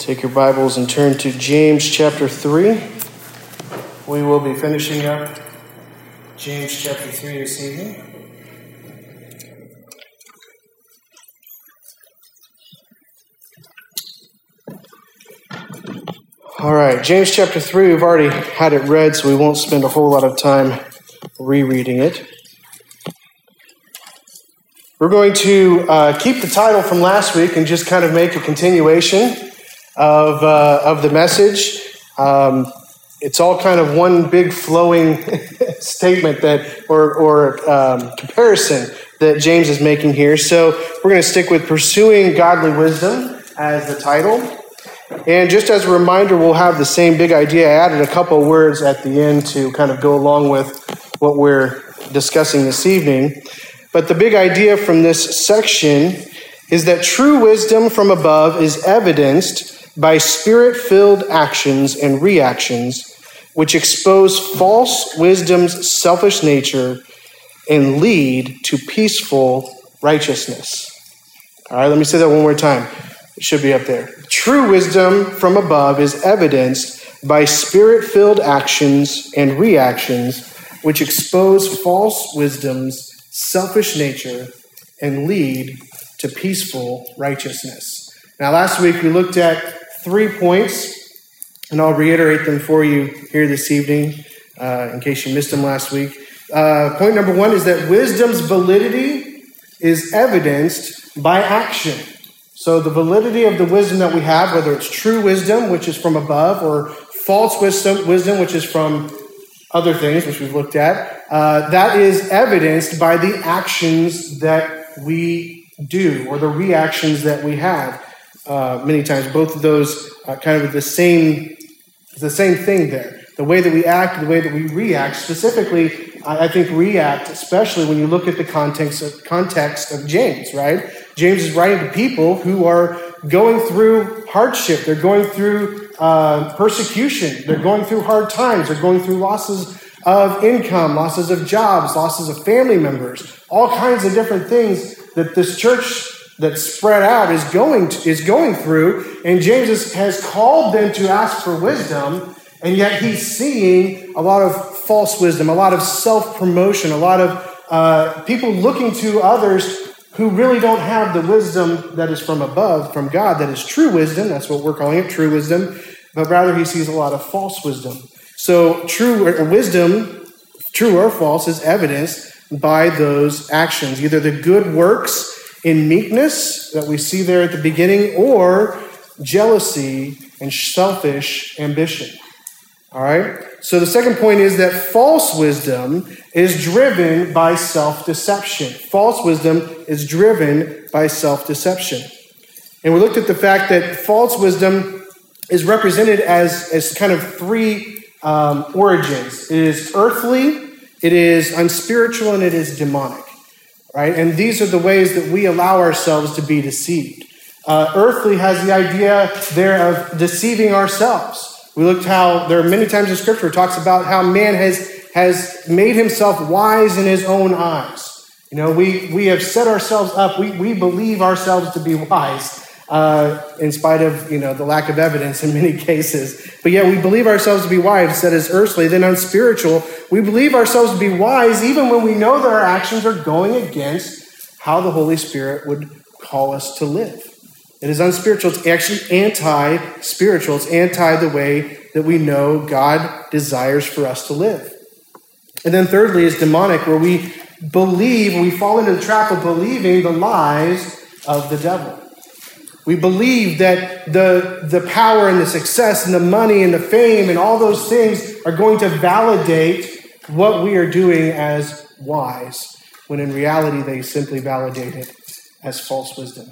Take your Bibles and turn to James chapter 3. We will be finishing up James chapter 3 this evening. All right, James chapter 3, we've already had it read, so we won't spend a whole lot of time rereading it. We're going to uh, keep the title from last week and just kind of make a continuation of, uh, of the message. Um, it's all kind of one big flowing statement that, or, or um, comparison that James is making here. So we're going to stick with pursuing godly wisdom as the title. And just as a reminder, we'll have the same big idea. I added a couple words at the end to kind of go along with what we're discussing this evening. But the big idea from this section is that true wisdom from above is evidenced by spirit filled actions and reactions which expose false wisdom's selfish nature and lead to peaceful righteousness. All right, let me say that one more time. It should be up there. True wisdom from above is evidenced by spirit filled actions and reactions which expose false wisdom's selfish nature and lead to peaceful righteousness. Now, last week we looked at three points, and I'll reiterate them for you here this evening uh, in case you missed them last week. Uh, point number one is that wisdom's validity is evidenced by action. So, the validity of the wisdom that we have, whether it's true wisdom, which is from above, or false wisdom, wisdom which is from other things, which we've looked at, uh, that is evidenced by the actions that we do or the reactions that we have uh, many times. Both of those uh, kind of the same, the same thing there. The way that we act, the way that we react. Specifically, I, I think react, especially when you look at the context of, context of James. Right? James is writing to people who are going through hardship. They're going through uh, persecution. They're going through hard times. They're going through losses of income, losses of jobs, losses of family members, all kinds of different things that this church that's spread out is going to, is going through, and James has called them to ask for wisdom, and yet he's seeing a lot of false wisdom, a lot of self promotion, a lot of uh, people looking to others who really don't have the wisdom that is from above, from God, that is true wisdom. That's what we're calling it, true wisdom. But rather, he sees a lot of false wisdom. So, true wisdom, true or false, is evidenced by those actions, either the good works in meekness that we see there at the beginning, or jealousy and selfish ambition. All right? So the second point is that false wisdom is driven by self deception. False wisdom is driven by self deception. And we looked at the fact that false wisdom is represented as, as kind of three um, origins it is earthly, it is unspiritual, and it is demonic right? And these are the ways that we allow ourselves to be deceived. Uh, earthly has the idea there of deceiving ourselves. We looked how there are many times in Scripture talks about how man has has made himself wise in his own eyes. You know, we we have set ourselves up. We we believe ourselves to be wise. Uh, in spite of you know the lack of evidence in many cases. But yet we believe ourselves to be wise, that is earthly, then unspiritual. We believe ourselves to be wise even when we know that our actions are going against how the Holy Spirit would call us to live. It is unspiritual. It's actually anti spiritual. It's anti the way that we know God desires for us to live. And then, thirdly, is demonic, where we believe, we fall into the trap of believing the lies of the devil. We believe that the, the power and the success and the money and the fame and all those things are going to validate what we are doing as wise, when in reality they simply validate it as false wisdom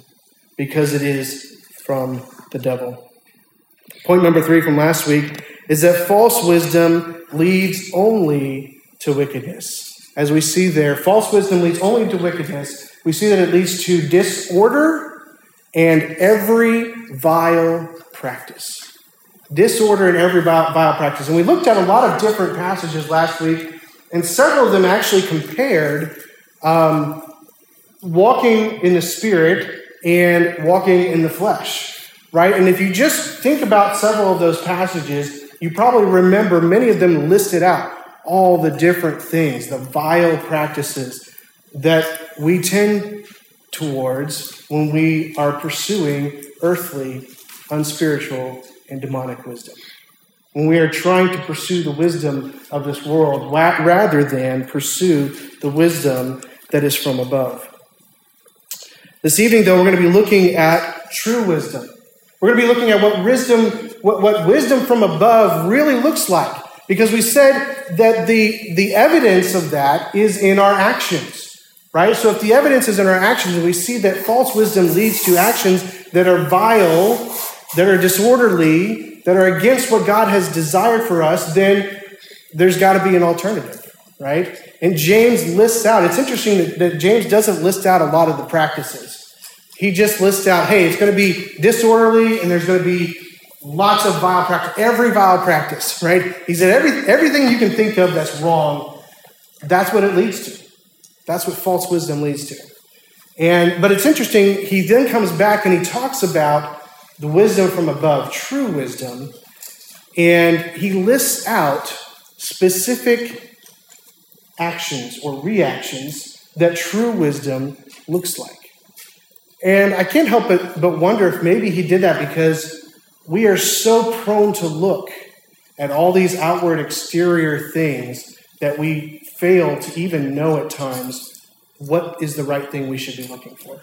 because it is from the devil. Point number three from last week is that false wisdom leads only to wickedness. As we see there, false wisdom leads only to wickedness. We see that it leads to disorder and every vile practice. Disorder in every vile, vile practice. And we looked at a lot of different passages last week, and several of them actually compared um, walking in the spirit and walking in the flesh. right? And if you just think about several of those passages, you probably remember many of them listed out all the different things, the vile practices that we tend towards when we are pursuing earthly, unspiritual, and demonic wisdom. When we are trying to pursue the wisdom of this world rather than pursue the wisdom that is from above. This evening, though, we're going to be looking at true wisdom. We're going to be looking at what wisdom, what, what wisdom from above really looks like. Because we said that the, the evidence of that is in our actions. Right? So if the evidence is in our actions we see that false wisdom leads to actions that are vile, that are disorderly, that are against what God has desired for us, then there's got to be an alternative, right? And James lists out, it's interesting that, that James doesn't list out a lot of the practices. He just lists out, hey, it's going to be disorderly and there's going to be lots of vile practice, every vile practice, right? He said every, everything you can think of that's wrong, that's what it leads to. That's what false wisdom leads to. And but it's interesting, he then comes back and he talks about the wisdom from above, true wisdom, and he lists out specific actions or reactions that true wisdom looks like. And I can't help but, but wonder if maybe he did that because we are so prone to look at all these outward exterior things that we fail to even know at times what is the right thing we should be looking for.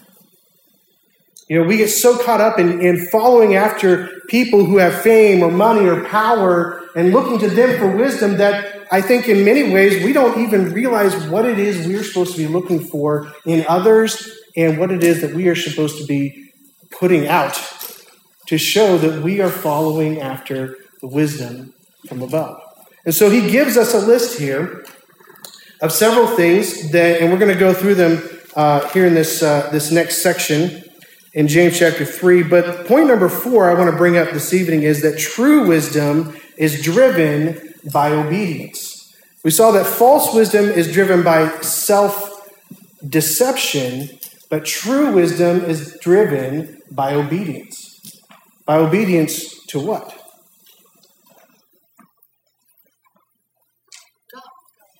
You know, we get so caught up in, in following after people who have fame or money or power and looking to them for wisdom that I think in many ways we don't even realize what it is we're supposed to be looking for in others and what it is that we are supposed to be putting out to show that we are following after the wisdom from above. And so he gives us a list here of several things that, and we're going to go through them uh, here in this, uh, this next section in James chapter 3. But point number four I want to bring up this evening is that true wisdom is driven by obedience. We saw that false wisdom is driven by self deception, but true wisdom is driven by obedience. By obedience to what?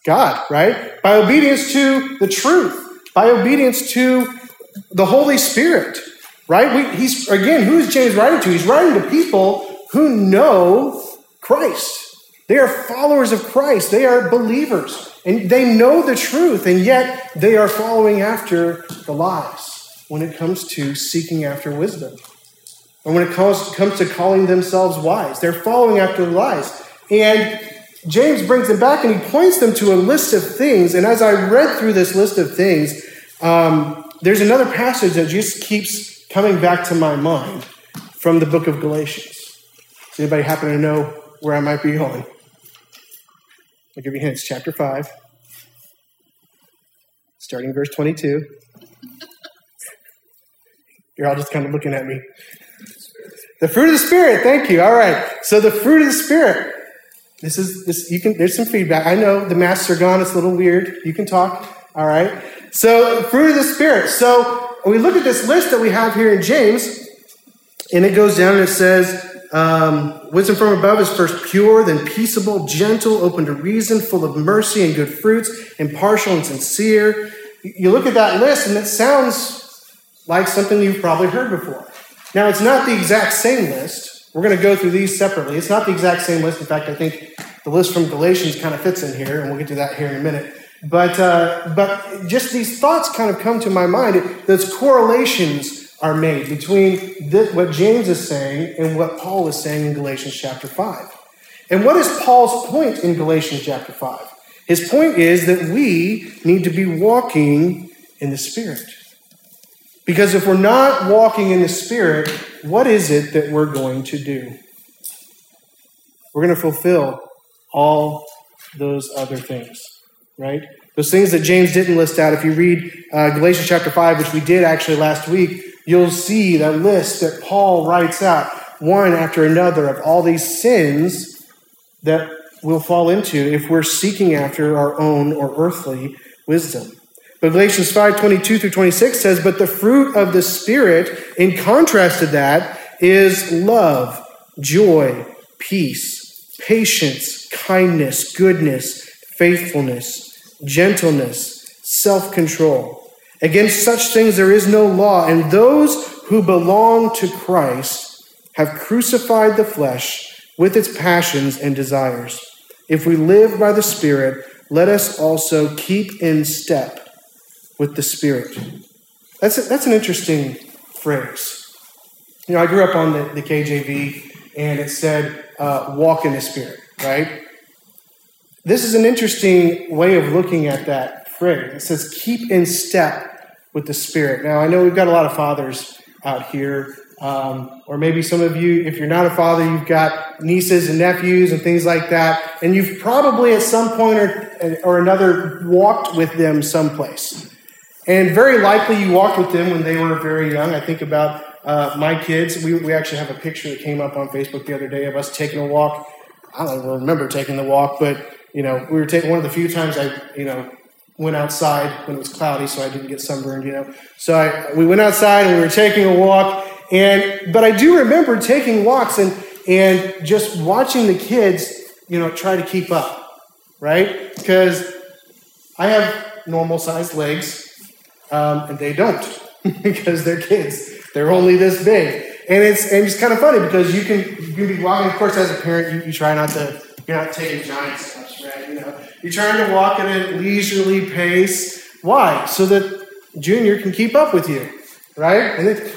God, right? By obedience to the truth, by obedience to the Holy Spirit, right? We, he's again, who is James writing to? He's writing to people who know Christ. They are followers of Christ. They are believers. And they know the truth, and yet they are following after the lies when it comes to seeking after wisdom. And when it comes, comes to calling themselves wise, they're following after the lies. And James brings them back and he points them to a list of things. And as I read through this list of things, um, there's another passage that just keeps coming back to my mind from the book of Galatians. Does anybody happen to know where I might be going? I'll give you hints. Chapter 5, starting verse 22. You're all just kind of looking at me. The fruit of the Spirit, thank you. All right. So the fruit of the Spirit. This is this you can there's some feedback. I know the masks are gone, it's a little weird. You can talk. All right. So fruit of the Spirit. So we look at this list that we have here in James, and it goes down and it says, um, wisdom from above is first pure, then peaceable, gentle, open to reason, full of mercy and good fruits, impartial and sincere. You look at that list, and it sounds like something you've probably heard before. Now, it's not the exact same list. We're going to go through these separately. It's not the exact same list. In fact, I think the list from Galatians kind of fits in here, and we'll get to that here in a minute. But, uh, but just these thoughts kind of come to my mind. Those correlations are made between this, what James is saying and what Paul is saying in Galatians chapter 5. And what is Paul's point in Galatians chapter 5? His point is that we need to be walking in the Spirit. Because if we're not walking in the Spirit, what is it that we're going to do? We're going to fulfill all those other things, right? Those things that James didn't list out. If you read uh, Galatians chapter 5, which we did actually last week, you'll see that list that Paul writes out, one after another, of all these sins that we'll fall into if we're seeking after our own or earthly wisdom. But Galatians 5 22 through 26 says, But the fruit of the Spirit, in contrast to that, is love, joy, peace, patience, kindness, goodness, faithfulness, gentleness, self control. Against such things there is no law, and those who belong to Christ have crucified the flesh with its passions and desires. If we live by the Spirit, let us also keep in step with the Spirit. That's, a, that's an interesting phrase. You know, I grew up on the, the KJV, and it said, uh, walk in the Spirit, right? This is an interesting way of looking at that phrase. It says, keep in step with the Spirit. Now, I know we've got a lot of fathers out here, um, or maybe some of you, if you're not a father, you've got nieces and nephews and things like that, and you've probably at some point or, or another walked with them someplace. And very likely you walked with them when they were very young. I think about uh, my kids. We, we actually have a picture that came up on Facebook the other day of us taking a walk. I don't even remember taking the walk, but you know, we were taking one of the few times I, you know, went outside when it was cloudy, so I didn't get sunburned. You know, so I, we went outside and we were taking a walk. And but I do remember taking walks and and just watching the kids, you know, try to keep up, right? Because I have normal sized legs um, and they don't because they're kids. They're only this big, and it's and it's kind of funny because you can you can be walking. Of course, as a parent, you, you try not to you're not taking giant steps, right? You know, you're trying to walk at a leisurely pace. Why? So that Junior can keep up with you, right? And it,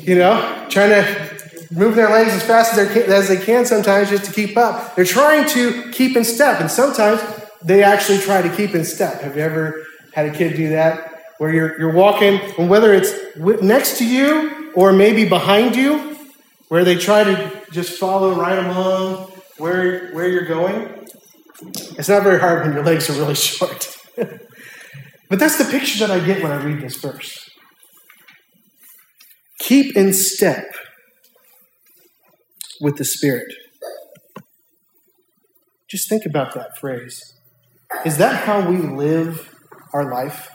you know, trying to move their legs as fast as, as they can sometimes just to keep up. They're trying to keep in step, and sometimes they actually try to keep in step. Have you ever had a kid do that? Where you're, you're walking, and whether it's next to you or maybe behind you, where they try to just follow right along where, where you're going. It's not very hard when your legs are really short. but that's the picture that I get when I read this verse. Keep in step with the Spirit. Just think about that phrase. Is that how we live our life?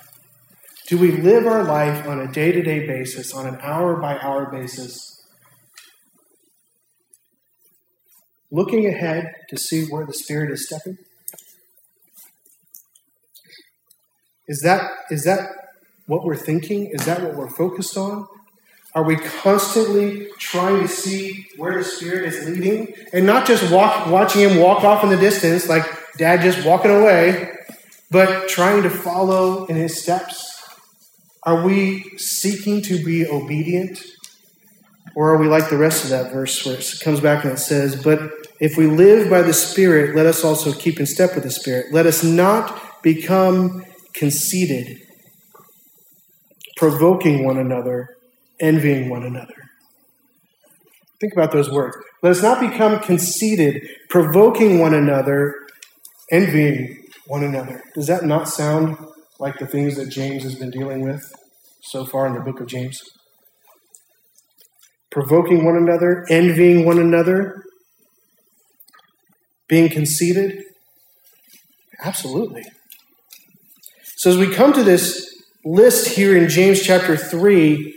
Do we live our life on a day to day basis, on an hour by hour basis, looking ahead to see where the Spirit is stepping? Is that, is that what we're thinking? Is that what we're focused on? Are we constantly trying to see where the Spirit is leading and not just walk, watching Him walk off in the distance like dad just walking away, but trying to follow in His steps? Are we seeking to be obedient? Or are we like the rest of that verse where it comes back and it says, But if we live by the Spirit, let us also keep in step with the Spirit. Let us not become conceited, provoking one another, envying one another. Think about those words. Let us not become conceited, provoking one another, envying one another. Does that not sound like the things that James has been dealing with so far in the book of James. Provoking one another, envying one another, being conceited? Absolutely. So, as we come to this list here in James chapter 3,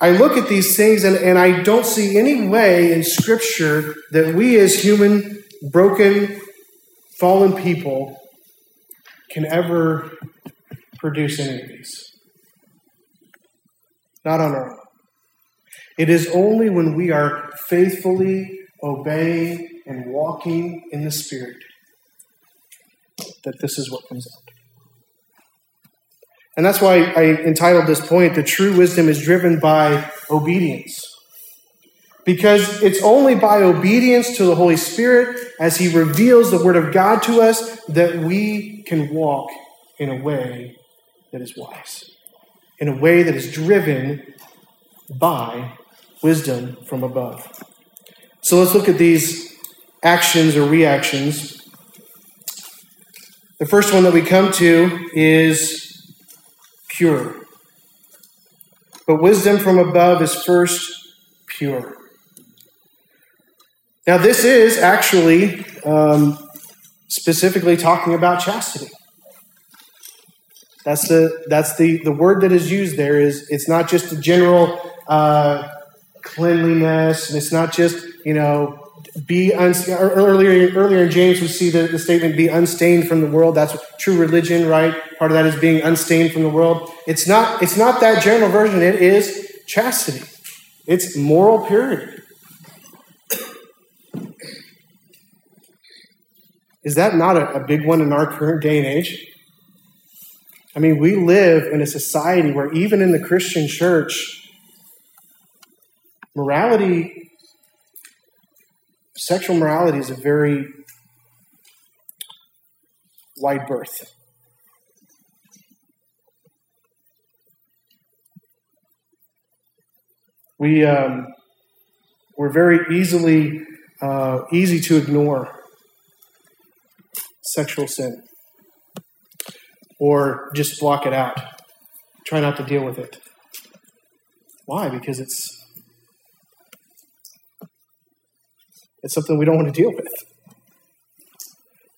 I look at these things and, and I don't see any way in Scripture that we as human, broken, fallen people can ever produce any of these. Not on our own. It is only when we are faithfully obeying and walking in the Spirit that this is what comes out. And that's why I entitled this point, The True Wisdom is Driven by Obedience. Because it's only by obedience to the Holy Spirit as He reveals the Word of God to us that we can walk in a way that is wise, in a way that is driven by wisdom from above. So let's look at these actions or reactions. The first one that we come to is pure. But wisdom from above is first pure. Now, this is actually um, specifically talking about chastity. That's the that's the the word that is used there is it's not just a general uh, cleanliness, and it's not just, you know, be un- earlier earlier in James we see the, the statement be unstained from the world. That's true religion, right? Part of that is being unstained from the world. It's not it's not that general version, it is chastity. It's moral purity. Is that not a, a big one in our current day and age? I mean, we live in a society where even in the Christian church, morality, sexual morality is a very wide berth. We, um, we're very easily uh, easy to ignore sexual sin or just block it out. Try not to deal with it. Why? Because it's it's something we don't want to deal with.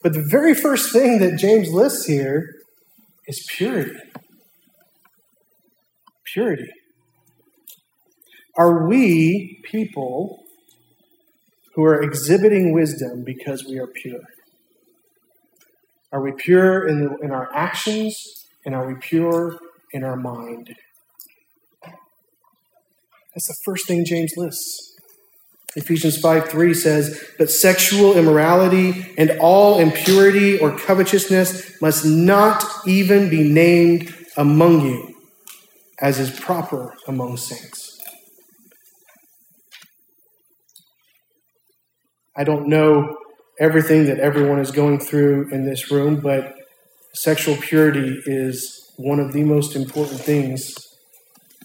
But the very first thing that James lists here is purity. Purity. Are we people who are exhibiting wisdom because we are pure? Are we pure in, the, in our actions? And are we pure in our mind? That's the first thing James lists. Ephesians 5 3 says, But sexual immorality and all impurity or covetousness must not even be named among you, as is proper among saints. I don't know everything that everyone is going through in this room, but sexual purity is one of the most important things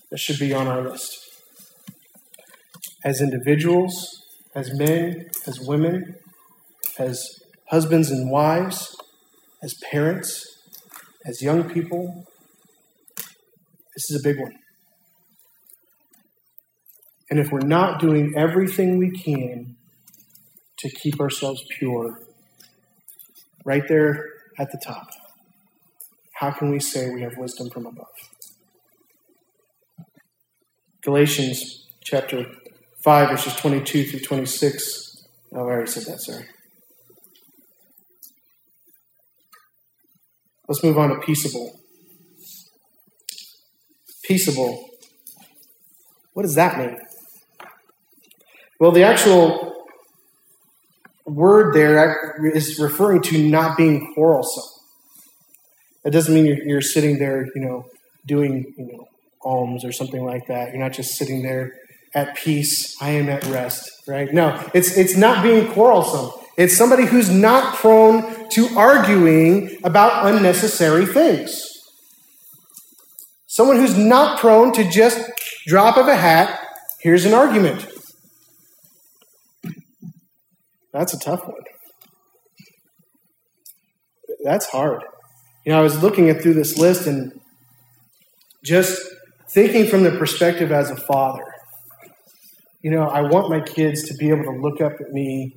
that should be on our list. As individuals, as men, as women, as husbands and wives, as parents, as young people, this is a big one. And if we're not doing everything we can to keep ourselves pure right there at the top. How can we say we have wisdom from above? Galatians chapter 5, verses 22 through 26. Oh, I already said that, sorry. Let's move on to peaceable. Peaceable. What does that mean? Well, the actual word there is referring to not being quarrelsome. That doesn't mean you're, you're sitting there, you know, doing, you know, alms or something like that. You're not just sitting there at peace. I am at rest, right? No, it's it's not being quarrelsome. It's somebody who's not prone to arguing about unnecessary things. Someone who's not prone to just drop of a hat, here's an argument. That's a tough one. That's hard. You know, I was looking at through this list and just thinking from the perspective as a father. You know, I want my kids to be able to look up at me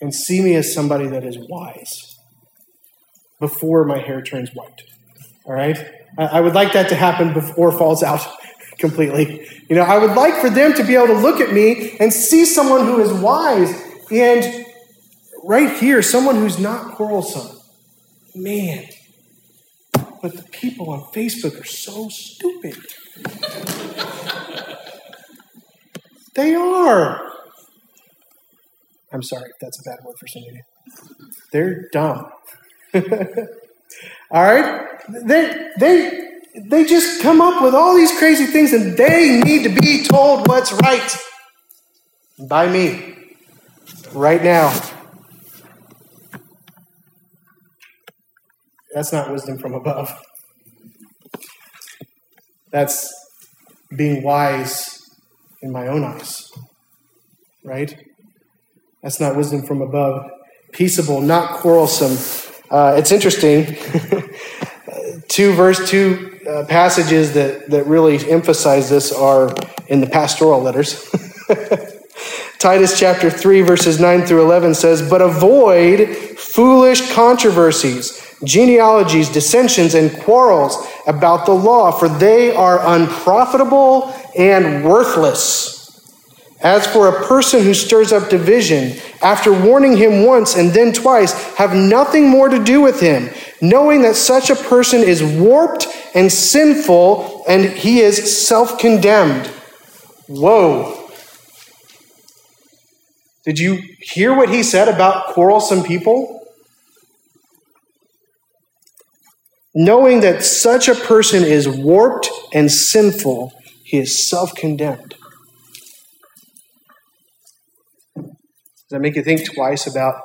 and see me as somebody that is wise before my hair turns white. All right? I would like that to happen before falls out completely. You know, I would like for them to be able to look at me and see someone who is wise and right here, someone who's not quarrelsome. Man, but the people on Facebook are so stupid. they are. I'm sorry, that's a bad word for somebody. They're dumb. all right? They, they, they just come up with all these crazy things and they need to be told what's right by me right now. That's not wisdom from above. That's being wise in my own eyes. Right? That's not wisdom from above. Peaceable, not quarrelsome. Uh, it's interesting. two verse two uh, passages that, that really emphasize this are in the pastoral letters. Titus chapter 3, verses 9 through 11 says, But avoid foolish controversies, genealogies, dissensions, and quarrels about the law, for they are unprofitable and worthless. As for a person who stirs up division, after warning him once and then twice, have nothing more to do with him, knowing that such a person is warped and sinful and he is self condemned. Whoa. Did you hear what he said about quarrelsome people? Knowing that such a person is warped and sinful, he is self condemned. Does that make you think twice about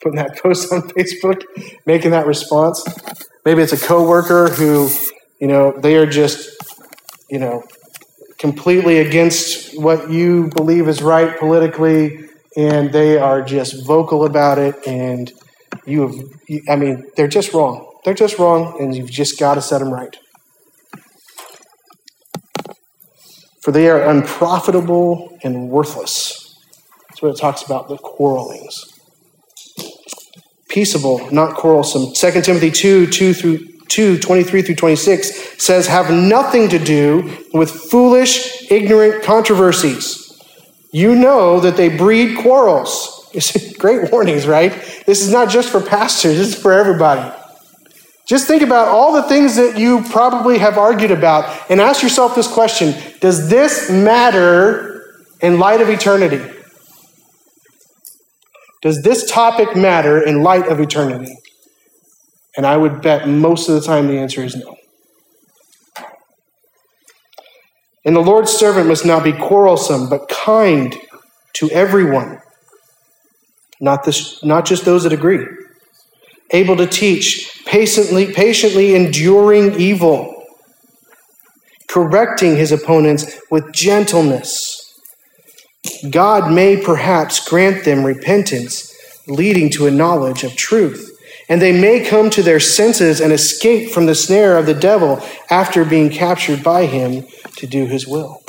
putting that post on Facebook, making that response? Maybe it's a coworker who, you know, they are just, you know, completely against what you believe is right politically, and they are just vocal about it, and you have, I mean, they're just wrong. They're just wrong, and you've just got to set them right. For they are unprofitable and worthless. That's what it talks about the quarrelings. Peaceable, not quarrelsome. 2 Timothy 2 2 through 2 23 through 26 says, Have nothing to do with foolish, ignorant controversies. You know that they breed quarrels. Great warnings, right? This is not just for pastors, this is for everybody. Just think about all the things that you probably have argued about and ask yourself this question Does this matter in light of eternity? Does this topic matter in light of eternity? And I would bet most of the time the answer is no. And the Lord's servant must not be quarrelsome, but kind to everyone, not, this, not just those that agree. Able to teach, patiently, patiently enduring evil, correcting his opponents with gentleness. God may perhaps grant them repentance, leading to a knowledge of truth and they may come to their senses and escape from the snare of the devil after being captured by him to do his will.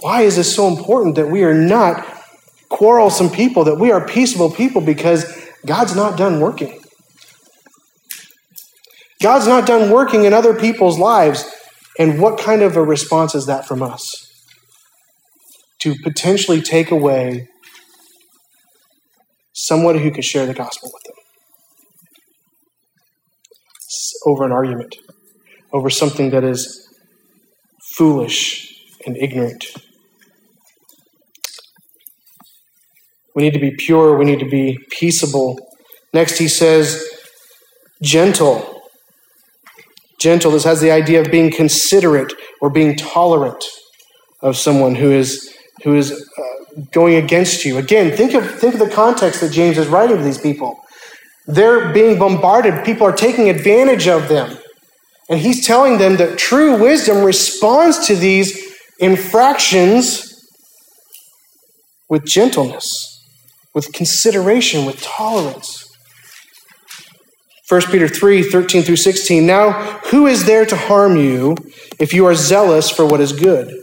Why is this so important that we are not quarrelsome people, that we are peaceable people? Because God's not done working. God's not done working in other people's lives. And what kind of a response is that from us? To potentially take away someone who could share the gospel with them over an argument, over something that is foolish and ignorant. We need to be pure, we need to be peaceable. Next, he says, gentle. Gentle, this has the idea of being considerate or being tolerant of someone who is, who is uh, going against you. Again, think of, think of the context that James is writing to these people. They're being bombarded, people are taking advantage of them. And he's telling them that true wisdom responds to these infractions with gentleness, with consideration, with tolerance. 1 Peter 3 13 through 16. Now, who is there to harm you if you are zealous for what is good?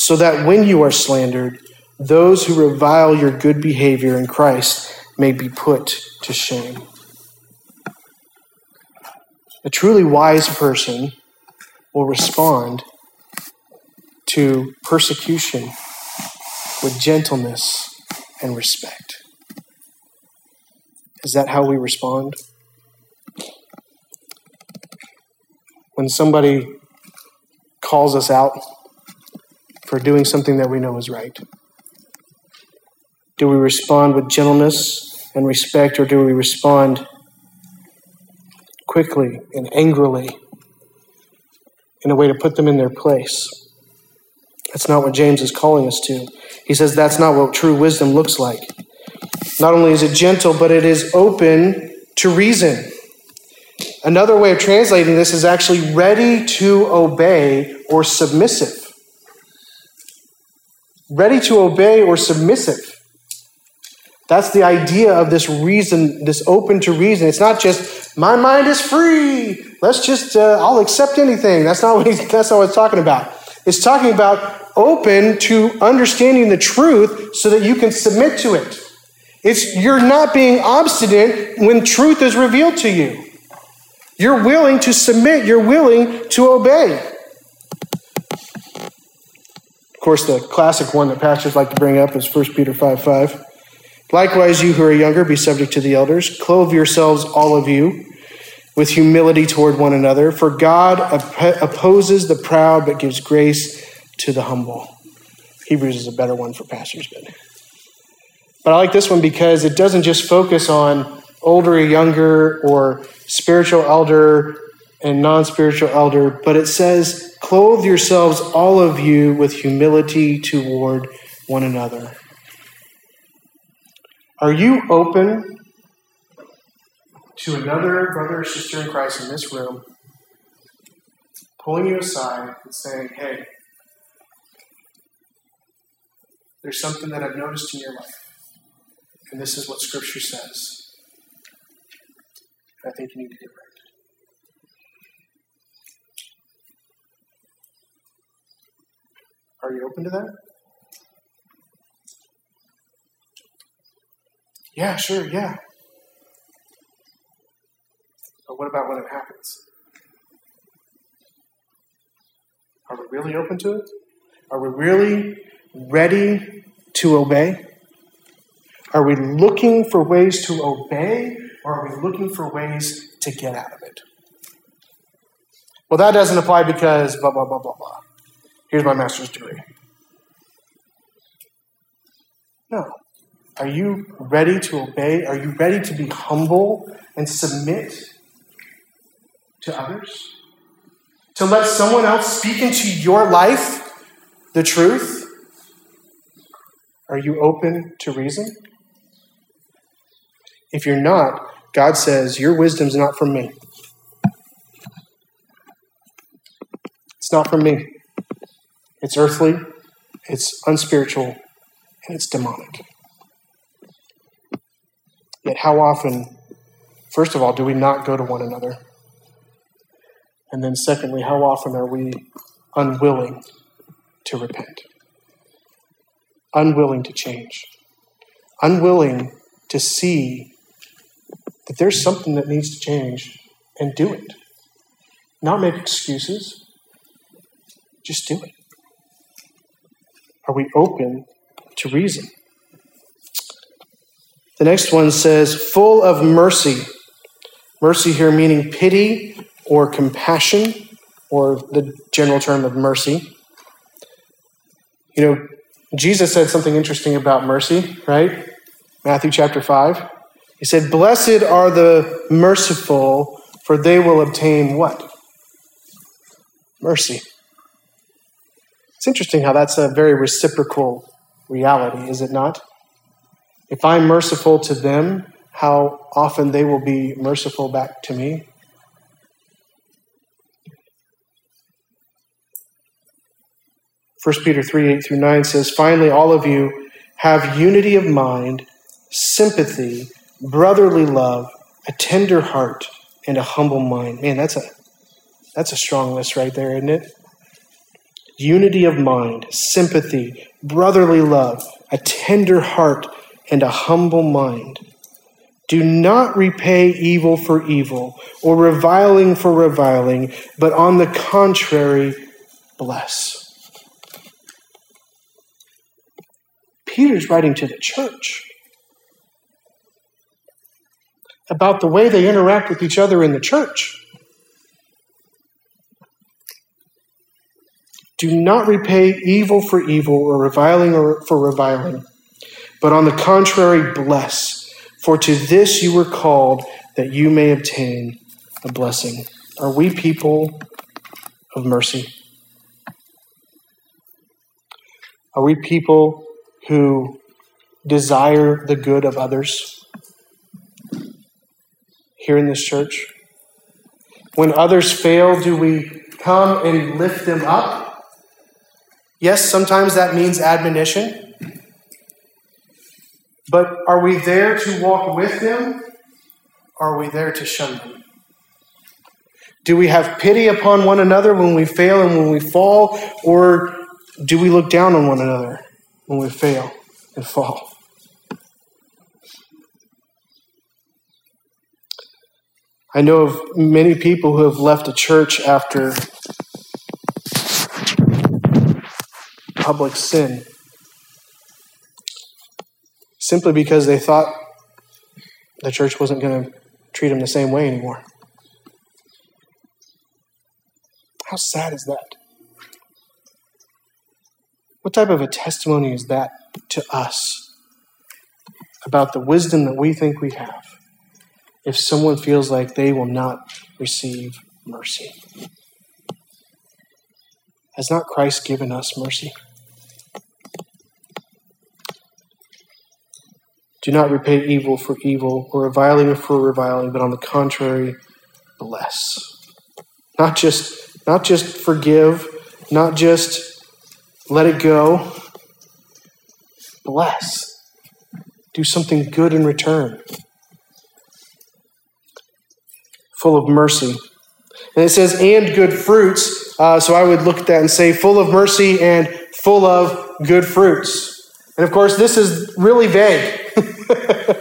so that when you are slandered, those who revile your good behavior in Christ may be put to shame. A truly wise person will respond to persecution with gentleness and respect. Is that how we respond? When somebody calls us out for doing something that we know is right? Do we respond with gentleness and respect, or do we respond quickly and angrily in a way to put them in their place? That's not what James is calling us to. He says that's not what true wisdom looks like. Not only is it gentle, but it is open to reason. Another way of translating this is actually ready to obey or submissive. Ready to obey or submissive. That's the idea of this reason, this open to reason. It's not just my mind is free. Let's just uh, I'll accept anything. That's not what he's, that's not what it's talking about. It's talking about open to understanding the truth so that you can submit to it. It's you're not being obstinate when truth is revealed to you. You're willing to submit, you're willing to obey. Of course, the classic one that pastors like to bring up is 1 Peter 5 5. Likewise, you who are younger, be subject to the elders. Clothe yourselves, all of you, with humility toward one another. For God opp- opposes the proud, but gives grace to the humble. Hebrews is a better one for pastors, but. But I like this one because it doesn't just focus on older or younger or spiritual elder and non spiritual elder, but it says, Clothe yourselves, all of you, with humility toward one another. Are you open to another brother or sister in Christ in this room pulling you aside and saying, Hey, there's something that I've noticed in your life, and this is what Scripture says. I think you need to right. Are you open to that? Yeah, sure, yeah. But what about when it happens? Are we really open to it? Are we really ready to obey? Are we looking for ways to obey, or are we looking for ways to get out of it? Well, that doesn't apply because blah, blah, blah, blah, blah. Here's my master's degree. No. Are you ready to obey? Are you ready to be humble and submit to others? To let someone else speak into your life the truth? Are you open to reason? If you're not, God says, Your wisdom's not from me. It's not from me. It's earthly, it's unspiritual, and it's demonic. Yet, how often, first of all, do we not go to one another? And then, secondly, how often are we unwilling to repent? Unwilling to change? Unwilling to see that there's something that needs to change and do it. Not make excuses, just do it. Are we open to reason? The next one says, full of mercy. Mercy here meaning pity or compassion, or the general term of mercy. You know, Jesus said something interesting about mercy, right? Matthew chapter 5. He said, Blessed are the merciful, for they will obtain what? Mercy. It's interesting how that's a very reciprocal reality, is it not? If I'm merciful to them, how often they will be merciful back to me. First Peter 3 8 through 9 says, Finally, all of you have unity of mind, sympathy, brotherly love, a tender heart, and a humble mind. Man, that's a that's a strong list right there, isn't it? Unity of mind, sympathy, brotherly love, a tender heart, and a humble mind. Do not repay evil for evil or reviling for reviling, but on the contrary, bless. Peter's writing to the church about the way they interact with each other in the church. Do not repay evil for evil or reviling for reviling, but on the contrary, bless. For to this you were called, that you may obtain a blessing. Are we people of mercy? Are we people who desire the good of others here in this church? When others fail, do we come and lift them up? Yes, sometimes that means admonition. But are we there to walk with them? Are we there to shun them? Do we have pity upon one another when we fail and when we fall? Or do we look down on one another when we fail and fall? I know of many people who have left a church after public sin simply because they thought the church wasn't going to treat them the same way anymore. How sad is that? What type of a testimony is that to us about the wisdom that we think we have if someone feels like they will not receive mercy? Has not Christ given us mercy? Do not repay evil for evil or reviling for reviling, but on the contrary, bless. Not just, not just forgive, not just let it go. Bless. Do something good in return. Full of mercy. And it says, and good fruits. Uh, so I would look at that and say, full of mercy and full of good fruits. And of course, this is really vague.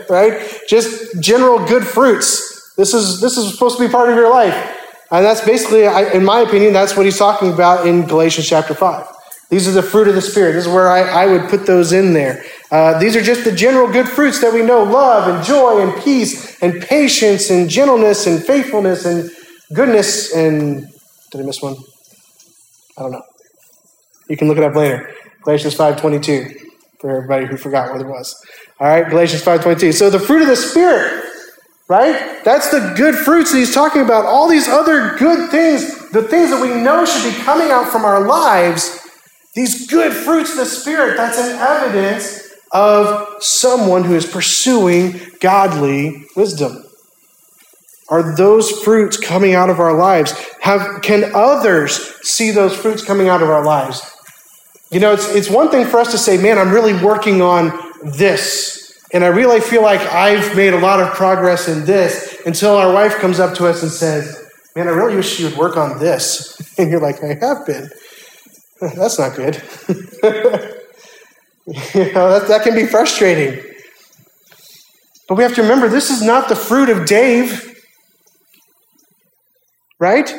Right? Just general good fruits. This is this is supposed to be part of your life, and that's basically, in my opinion, that's what he's talking about in Galatians chapter five. These are the fruit of the Spirit. This is where I, I would put those in there. Uh, these are just the general good fruits that we know love and joy and peace and patience and gentleness and faithfulness and goodness and. Did I miss one? I don't know. You can look it up later. Galatians 5.22 for everybody who forgot what it was. All right, Galatians 5.22. So the fruit of the Spirit, right? That's the good fruits that he's talking about. All these other good things, the things that we know should be coming out from our lives, these good fruits of the Spirit, that's an evidence of someone who is pursuing godly wisdom. Are those fruits coming out of our lives? Have, can others see those fruits coming out of our lives? You know, it's, it's one thing for us to say, man, I'm really working on this. And I really feel like I've made a lot of progress in this until our wife comes up to us and says, man, I really wish you would work on this. And you're like, I have been. That's not good. you know, that, that can be frustrating. But we have to remember this is not the fruit of Dave, right?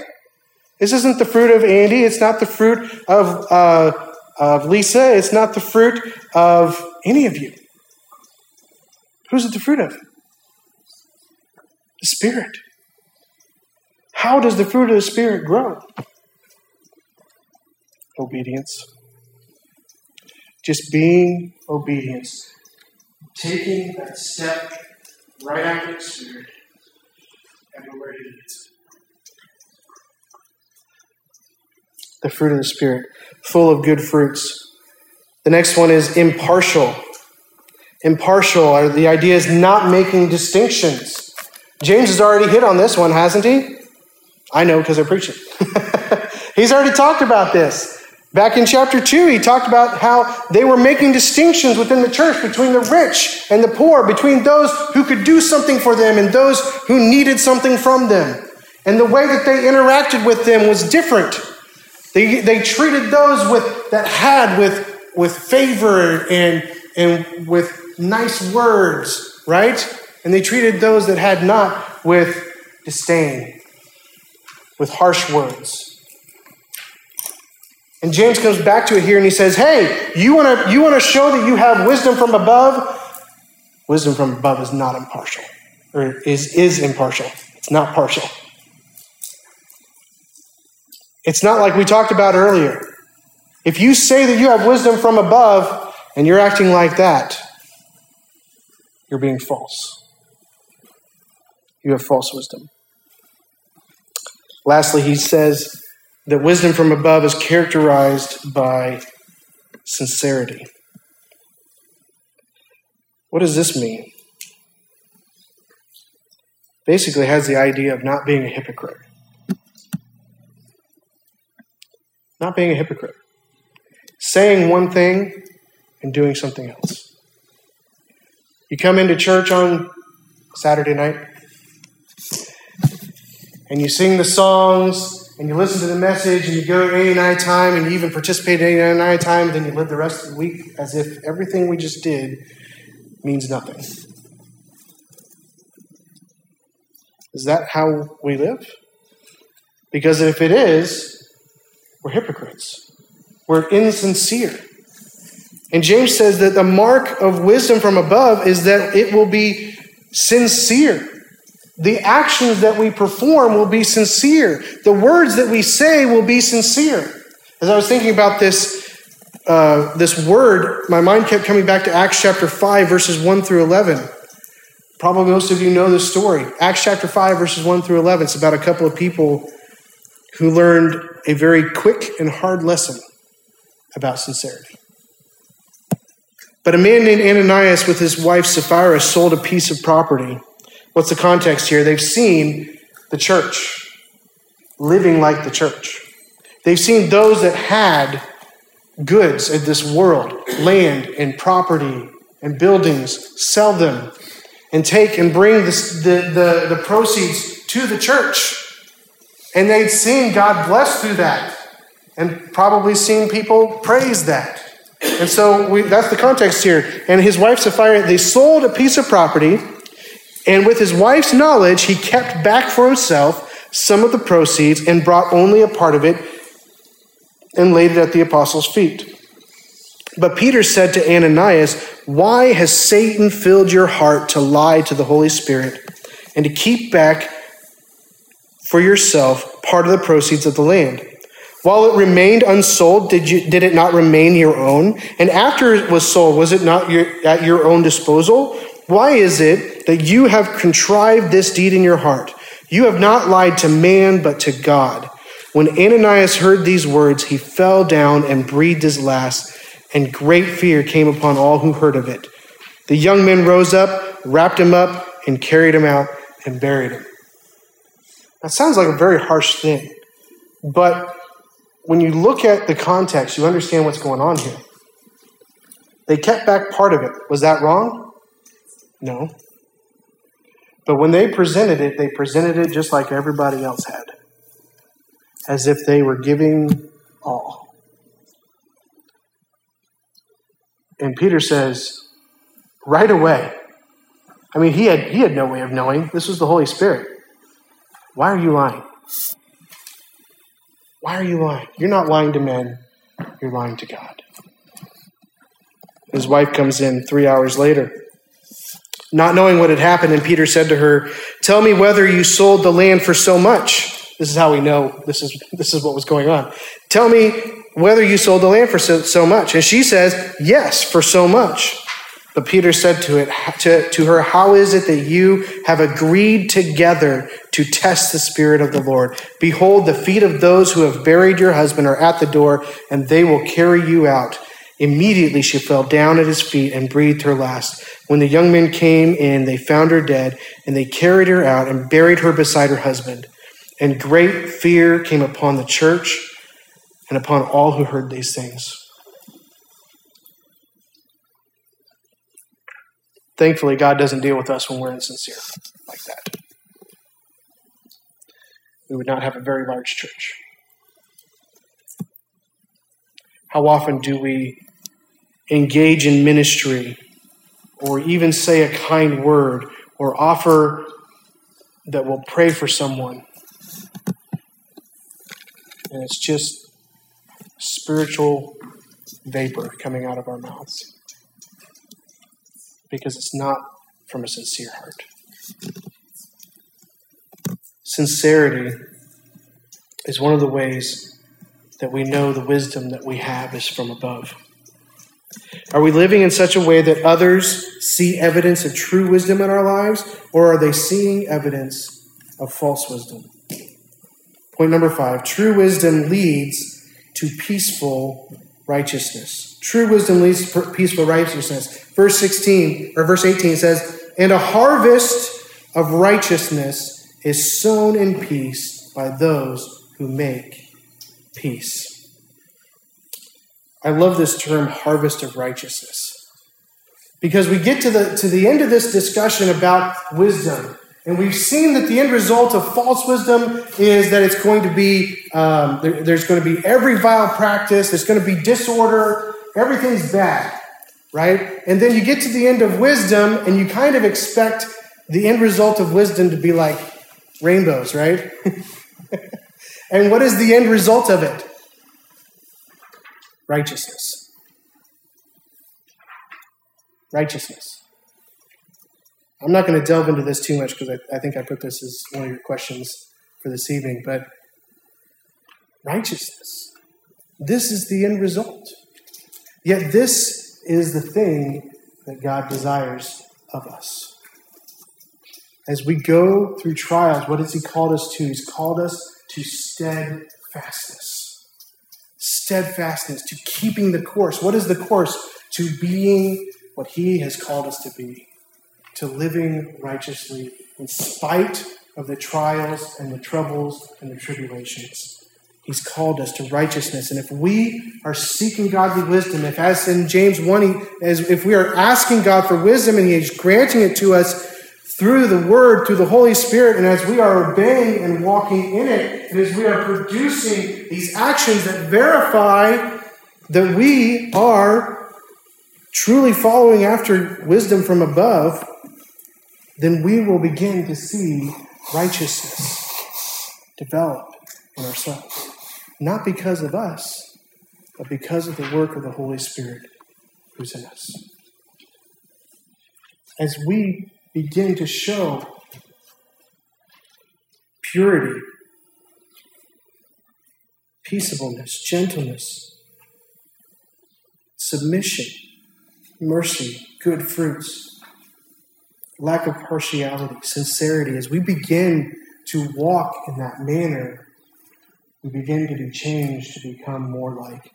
This isn't the fruit of Andy. It's not the fruit of uh, of Lisa. It's not the fruit of any of you. Who's it the fruit of? The Spirit. How does the fruit of the Spirit grow? Obedience. Just being obedience. Taking that step right after the Spirit and we're ready The fruit of the Spirit full of good fruits. The next one is impartial. Impartial, or the idea is not making distinctions. James has already hit on this one, hasn't he? I know because I preach it. He's already talked about this. Back in chapter 2, he talked about how they were making distinctions within the church between the rich and the poor, between those who could do something for them and those who needed something from them. And the way that they interacted with them was different. They, they treated those with, that had with, with favor and, and with nice words, right? And they treated those that had not with disdain, with harsh words. And James comes back to it here and he says, Hey, you want to you wanna show that you have wisdom from above? Wisdom from above is not impartial, or is, is impartial. It's not partial. It's not like we talked about earlier. If you say that you have wisdom from above and you're acting like that, you're being false. You have false wisdom. Lastly, he says that wisdom from above is characterized by sincerity. What does this mean? Basically, has the idea of not being a hypocrite. Not being a hypocrite. saying one thing and doing something else. You come into church on Saturday night and you sing the songs and you listen to the message and you go to 89 time and you even participate in 89 time, and then you live the rest of the week as if everything we just did means nothing. Is that how we live? Because if it is, we're hypocrites. We're insincere. And James says that the mark of wisdom from above is that it will be sincere. The actions that we perform will be sincere. The words that we say will be sincere. As I was thinking about this, uh, this word, my mind kept coming back to Acts chapter 5, verses 1 through 11. Probably most of you know this story. Acts chapter 5, verses 1 through 11. It's about a couple of people who learned a very quick and hard lesson about sincerity. But a man named Ananias with his wife Sapphira sold a piece of property. What's the context here? They've seen the church living like the church. They've seen those that had goods of this world, land and property and buildings, sell them and take and bring the, the, the proceeds to the church. And they'd seen God bless through that and probably seen people praise that. And so we, that's the context here. And his wife Sapphira, they sold a piece of property, and with his wife's knowledge, he kept back for himself some of the proceeds and brought only a part of it and laid it at the apostles' feet. But Peter said to Ananias, Why has Satan filled your heart to lie to the Holy Spirit and to keep back for yourself part of the proceeds of the land? While it remained unsold, did, you, did it not remain your own? And after it was sold, was it not your, at your own disposal? Why is it that you have contrived this deed in your heart? You have not lied to man, but to God. When Ananias heard these words, he fell down and breathed his last, and great fear came upon all who heard of it. The young men rose up, wrapped him up, and carried him out and buried him. That sounds like a very harsh thing, but when you look at the context, you understand what's going on here. They kept back part of it. Was that wrong? No. But when they presented it, they presented it just like everybody else had, as if they were giving all. And Peter says, right away, I mean, he had, he had no way of knowing. This was the Holy Spirit. Why are you lying? Why are you lying? You're not lying to men, you're lying to God. His wife comes in three hours later. Not knowing what had happened, and Peter said to her, Tell me whether you sold the land for so much. This is how we know this is, this is what was going on. Tell me whether you sold the land for so, so much. And she says, Yes, for so much. But Peter said to it to, to her, How is it that you have agreed together to test the Spirit of the Lord? Behold, the feet of those who have buried your husband are at the door, and they will carry you out. Immediately she fell down at his feet and breathed her last. When the young men came in, they found her dead, and they carried her out and buried her beside her husband. And great fear came upon the church and upon all who heard these things. Thankfully, God doesn't deal with us when we're insincere like that. We would not have a very large church. How often do we engage in ministry or even say a kind word or offer that will pray for someone? And it's just spiritual vapor coming out of our mouths because it's not from a sincere heart. Sincerity is one of the ways that we know the wisdom that we have is from above. Are we living in such a way that others see evidence of true wisdom in our lives, or are they seeing evidence of false wisdom? Point number five true wisdom leads to peaceful righteousness. True wisdom leads to peaceful righteousness. Verse 16 or verse 18 says, And a harvest of righteousness is sown in peace by those who make peace. I love this term, harvest of righteousness. Because we get to the, to the end of this discussion about wisdom, and we've seen that the end result of false wisdom is that it's going to be, um, there, there's going to be every vile practice, there's going to be disorder, everything's bad, right? And then you get to the end of wisdom, and you kind of expect the end result of wisdom to be like rainbows, right? and what is the end result of it? Righteousness. Righteousness. I'm not going to delve into this too much because I, I think I put this as one of your questions for this evening, but righteousness. This is the end result. Yet, this is the thing that God desires of us. As we go through trials, what has He called us to? He's called us to steadfastness steadfastness, to keeping the course. What is the course? To being what He has called us to be, to living righteously in spite of the trials and the troubles and the tribulations. He's called us to righteousness. And if we are seeking godly wisdom, if as in James 1, he, as if we are asking God for wisdom and He is granting it to us through the Word, through the Holy Spirit, and as we are obeying and walking in it, and as we are producing these actions that verify that we are truly following after wisdom from above, then we will begin to see righteousness develop in ourselves. Not because of us, but because of the work of the Holy Spirit who's in us. As we begin to show purity, peaceableness, gentleness, submission, mercy, good fruits, lack of partiality, sincerity. As we begin to walk in that manner, we begin to be changed to become more like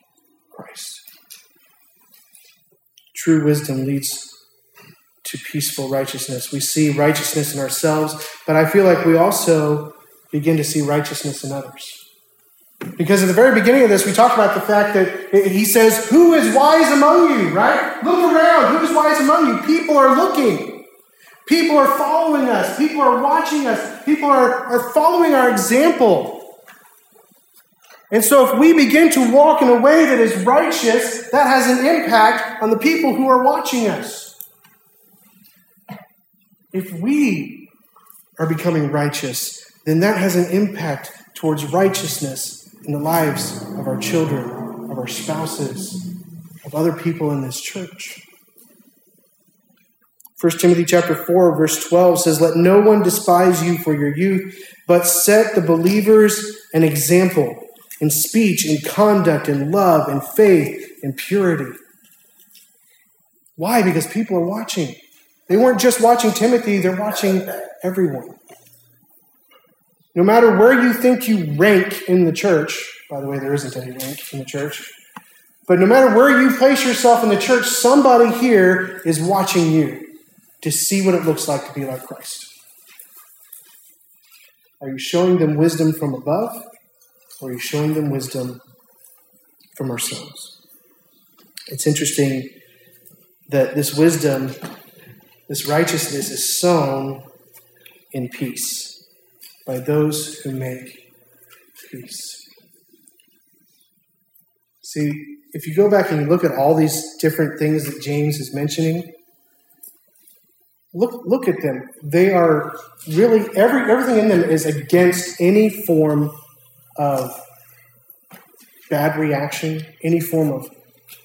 Christ. True wisdom leads to peaceful righteousness. We see righteousness in ourselves, but I feel like we also begin to see righteousness in others. Because at the very beginning of this, we talked about the fact that he says, Who is wise among you, right? Look around. Who is wise among you? People are looking. People are following us. People are watching us. People are, are following our example. And so, if we begin to walk in a way that is righteous, that has an impact on the people who are watching us. If we are becoming righteous, then that has an impact towards righteousness in the lives of our children, of our spouses, of other people in this church. 1 Timothy chapter 4 verse 12 says let no one despise you for your youth but set the believers an example in speech in conduct in love in faith in purity. Why? Because people are watching. They weren't just watching Timothy, they're watching everyone. No matter where you think you rank in the church, by the way, there isn't any rank in the church, but no matter where you place yourself in the church, somebody here is watching you to see what it looks like to be like Christ. Are you showing them wisdom from above, are you showing them wisdom from ourselves? It's interesting that this wisdom this righteousness is sown in peace by those who make peace. See, if you go back and you look at all these different things that James is mentioning, look look at them. They are really every everything in them is against any form of bad reaction, any form of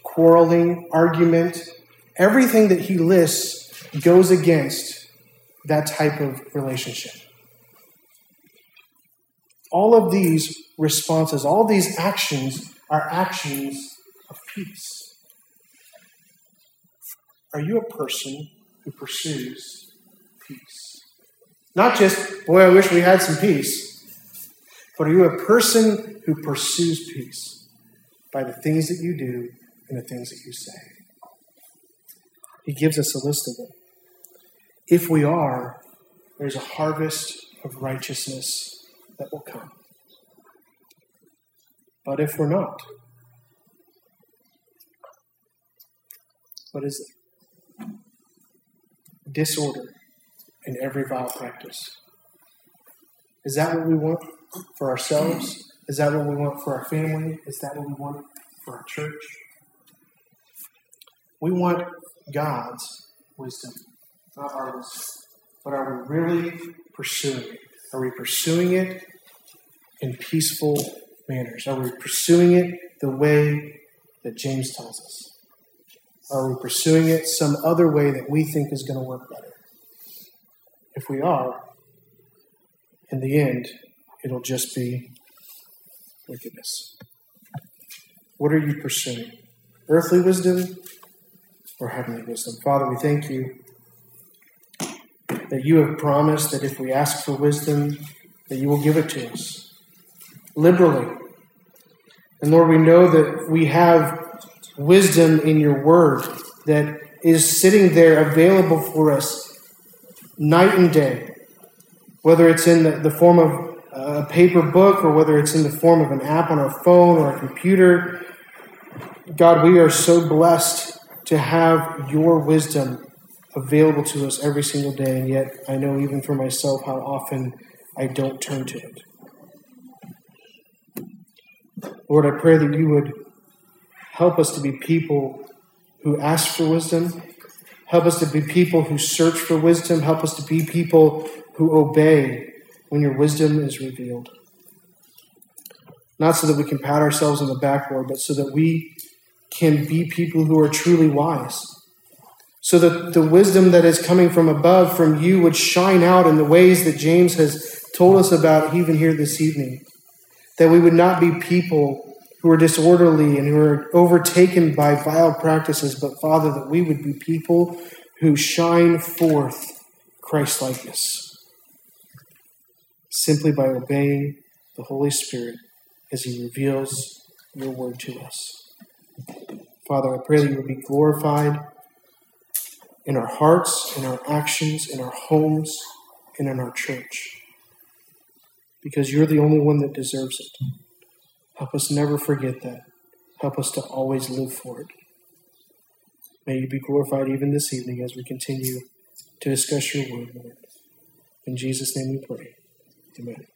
quarreling, argument. Everything that he lists goes against that type of relationship. All of these responses, all these actions are actions of peace. Are you a person who pursues peace? Not just, boy, I wish we had some peace, are you a person who pursues peace by the things that you do and the things that you say? He gives us a list of them. If we are, there's a harvest of righteousness that will come. But if we're not, What is it? Disorder in every vile practice. Is that what we want for ourselves? Is that what we want for our family? Is that what we want for our church? We want God's wisdom, not our wisdom. But are we really pursuing it? Are we pursuing it in peaceful manners? Are we pursuing it the way that James tells us? Are we pursuing it some other way that we think is going to work better? If we are, in the end, it'll just be wickedness. What are you pursuing? Earthly wisdom or heavenly wisdom? Father, we thank you that you have promised that if we ask for wisdom, that you will give it to us liberally. And Lord, we know that we have wisdom in your word that is sitting there available for us night and day, whether it's in the, the form of a paper book or whether it's in the form of an app on our phone or a computer. God, we are so blessed to have your wisdom available to us every single day, and yet I know even for myself how often I don't turn to it. Lord, I pray that you would help us to be people who ask for wisdom. Help us to be people who search for wisdom. Help us to be people who obey when your wisdom is revealed. Not so that we can pat ourselves on the backboard, but so that we can be people who are truly wise so that the wisdom that is coming from above, from you, would shine out in the ways that James has told us about even here this evening. That we would not be people who are disorderly and who are overtaken by vile practices, but Father, that we would be people who shine forth Christ likeness simply by obeying the Holy Spirit as He reveals your word to us. Father, I pray that you would be glorified in our hearts, in our actions, in our homes, and in our church. Because you're the only one that deserves it. Help us never forget that. Help us to always live for it. May you be glorified even this evening as we continue to discuss your word, Lord. In Jesus' name we pray. Amen.